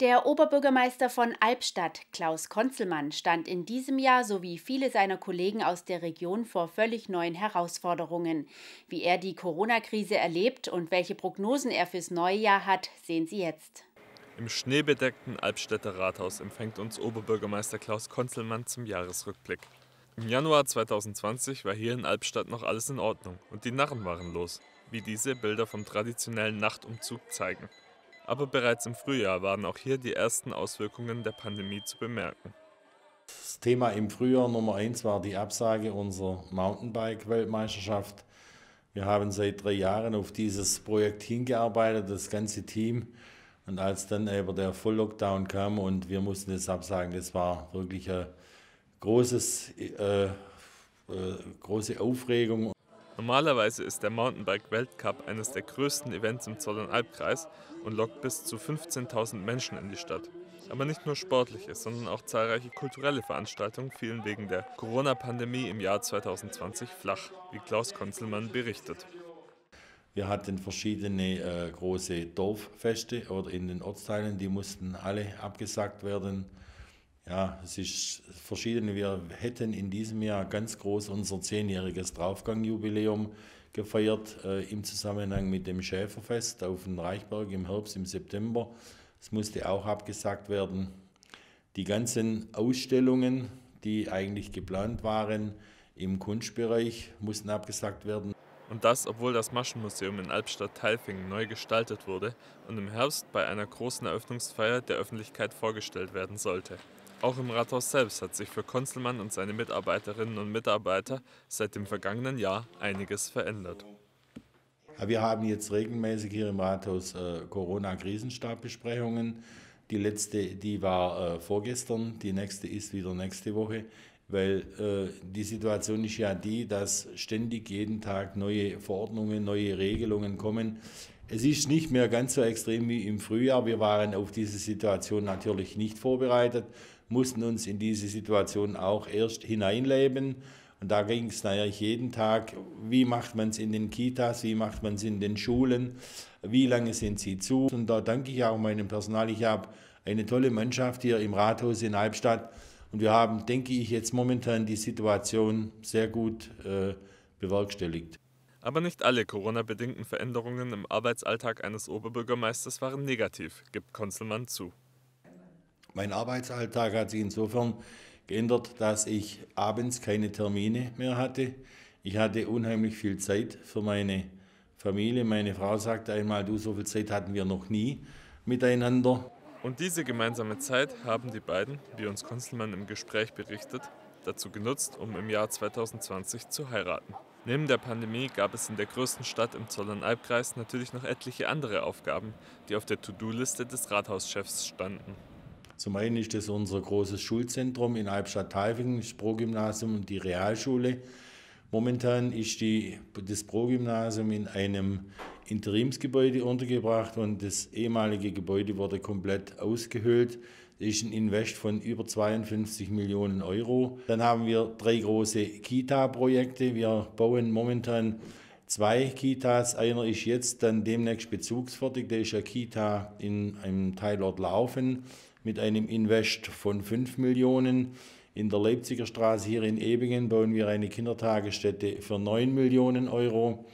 Der Oberbürgermeister von Albstadt, Klaus Konzelmann, stand in diesem Jahr sowie viele seiner Kollegen aus der Region vor völlig neuen Herausforderungen. Wie er die Corona-Krise erlebt und welche Prognosen er fürs neue Jahr hat, sehen Sie jetzt. Im schneebedeckten Albstädter Rathaus empfängt uns Oberbürgermeister Klaus Konzelmann zum Jahresrückblick. Im Januar 2020 war hier in Albstadt noch alles in Ordnung und die Narren waren los, wie diese Bilder vom traditionellen Nachtumzug zeigen. Aber bereits im Frühjahr waren auch hier die ersten Auswirkungen der Pandemie zu bemerken. Das Thema im Frühjahr Nummer eins war die Absage unserer Mountainbike-Weltmeisterschaft. Wir haben seit drei Jahren auf dieses Projekt hingearbeitet, das ganze Team. Und als dann eben der Volllockdown kam und wir mussten es absagen, das war wirklich eine äh, äh, große Aufregung. Normalerweise ist der Mountainbike-Weltcup eines der größten Events im Zollernalbkreis und lockt bis zu 15.000 Menschen in die Stadt. Aber nicht nur sportliche, sondern auch zahlreiche kulturelle Veranstaltungen fielen wegen der Corona-Pandemie im Jahr 2020 flach, wie Klaus Konzelmann berichtet. Wir hatten verschiedene äh, große Dorffeste oder in den Ortsteilen, die mussten alle abgesagt werden. Ja, es ist verschiedene. Wir hätten in diesem Jahr ganz groß unser zehnjähriges Draufgangjubiläum gefeiert äh, im Zusammenhang mit dem Schäferfest auf dem Reichberg im Herbst, im September. Es musste auch abgesagt werden. Die ganzen Ausstellungen, die eigentlich geplant waren im Kunstbereich, mussten abgesagt werden. Und das, obwohl das Maschenmuseum in Albstadt-Tailfingen neu gestaltet wurde und im Herbst bei einer großen Eröffnungsfeier der Öffentlichkeit vorgestellt werden sollte. Auch im Rathaus selbst hat sich für Konzelmann und seine Mitarbeiterinnen und Mitarbeiter seit dem vergangenen Jahr einiges verändert. Wir haben jetzt regelmäßig hier im Rathaus äh, Corona-Krisenstabbesprechungen. Die letzte, die war äh, vorgestern, die nächste ist wieder nächste Woche, weil äh, die Situation ist ja die, dass ständig jeden Tag neue Verordnungen, neue Regelungen kommen. Es ist nicht mehr ganz so extrem wie im Frühjahr. Wir waren auf diese Situation natürlich nicht vorbereitet mussten uns in diese Situation auch erst hineinleben. Und da ging es natürlich jeden Tag, wie macht man es in den Kitas, wie macht man es in den Schulen, wie lange sind sie zu. Und da danke ich auch meinem Personal. Ich habe eine tolle Mannschaft hier im Rathaus in Albstadt. Und wir haben, denke ich, jetzt momentan die Situation sehr gut äh, bewerkstelligt. Aber nicht alle Corona-bedingten Veränderungen im Arbeitsalltag eines Oberbürgermeisters waren negativ, gibt Konzelmann zu. Mein Arbeitsalltag hat sich insofern geändert, dass ich abends keine Termine mehr hatte. Ich hatte unheimlich viel Zeit für meine Familie. Meine Frau sagte einmal, du, so viel Zeit hatten wir noch nie miteinander. Und diese gemeinsame Zeit haben die beiden, wie uns Konzelmann im Gespräch berichtet, dazu genutzt, um im Jahr 2020 zu heiraten. Neben der Pandemie gab es in der größten Stadt im Zollernalbkreis natürlich noch etliche andere Aufgaben, die auf der To-Do-Liste des Rathauschefs standen. Zum einen ist das unser großes Schulzentrum in Albstadt-Tailfingen, das Pro-Gymnasium und die Realschule. Momentan ist die, das Pro-Gymnasium in einem Interimsgebäude untergebracht und das ehemalige Gebäude wurde komplett ausgehöhlt. Das ist ein Invest von über 52 Millionen Euro. Dann haben wir drei große Kita-Projekte. Wir bauen momentan zwei Kitas. Einer ist jetzt dann demnächst bezugsfertig. Der ist eine Kita in einem Teilort Laufen mit einem Invest von 5 Millionen. In der Leipziger Straße hier in Ebingen bauen wir eine Kindertagesstätte für 9 Millionen Euro.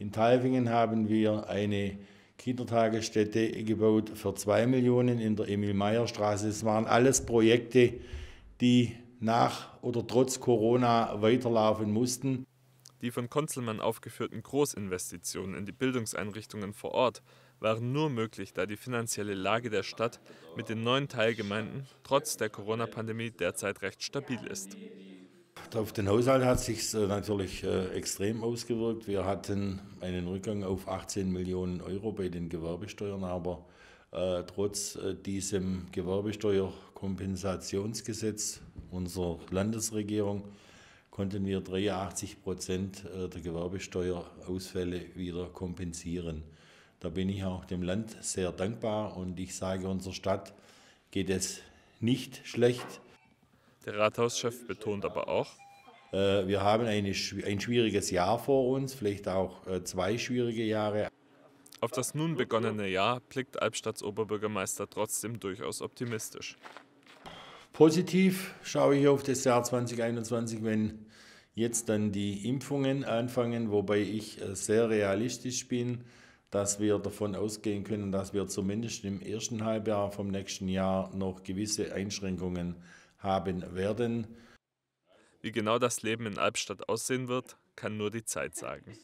In Talfingen haben wir eine Kindertagesstätte gebaut für 2 Millionen in der Emil-Meyer-Straße. Das waren alles Projekte, die nach oder trotz Corona weiterlaufen mussten. Die von Konzelmann aufgeführten Großinvestitionen in die Bildungseinrichtungen vor Ort waren nur möglich, da die finanzielle Lage der Stadt mit den neuen Teilgemeinden trotz der Corona-Pandemie derzeit recht stabil ist. Auf den Haushalt hat sich äh, natürlich äh, extrem ausgewirkt. Wir hatten einen Rückgang auf 18 Millionen Euro bei den Gewerbesteuern, aber äh, trotz äh, diesem Gewerbesteuerkompensationsgesetz unserer Landesregierung konnten wir 83 Prozent der Gewerbesteuerausfälle wieder kompensieren. Da bin ich auch dem Land sehr dankbar und ich sage, unserer Stadt geht es nicht schlecht. Der Rathauschef betont aber auch, äh, wir haben eine, ein schwieriges Jahr vor uns, vielleicht auch äh, zwei schwierige Jahre. Auf das nun begonnene Jahr blickt Albstadts Oberbürgermeister trotzdem durchaus optimistisch. Positiv schaue ich auf das Jahr 2021, wenn jetzt dann die Impfungen anfangen, wobei ich äh, sehr realistisch bin, dass wir davon ausgehen können, dass wir zumindest im ersten Halbjahr vom nächsten Jahr noch gewisse Einschränkungen haben werden. Wie genau das Leben in Albstadt aussehen wird, kann nur die Zeit sagen.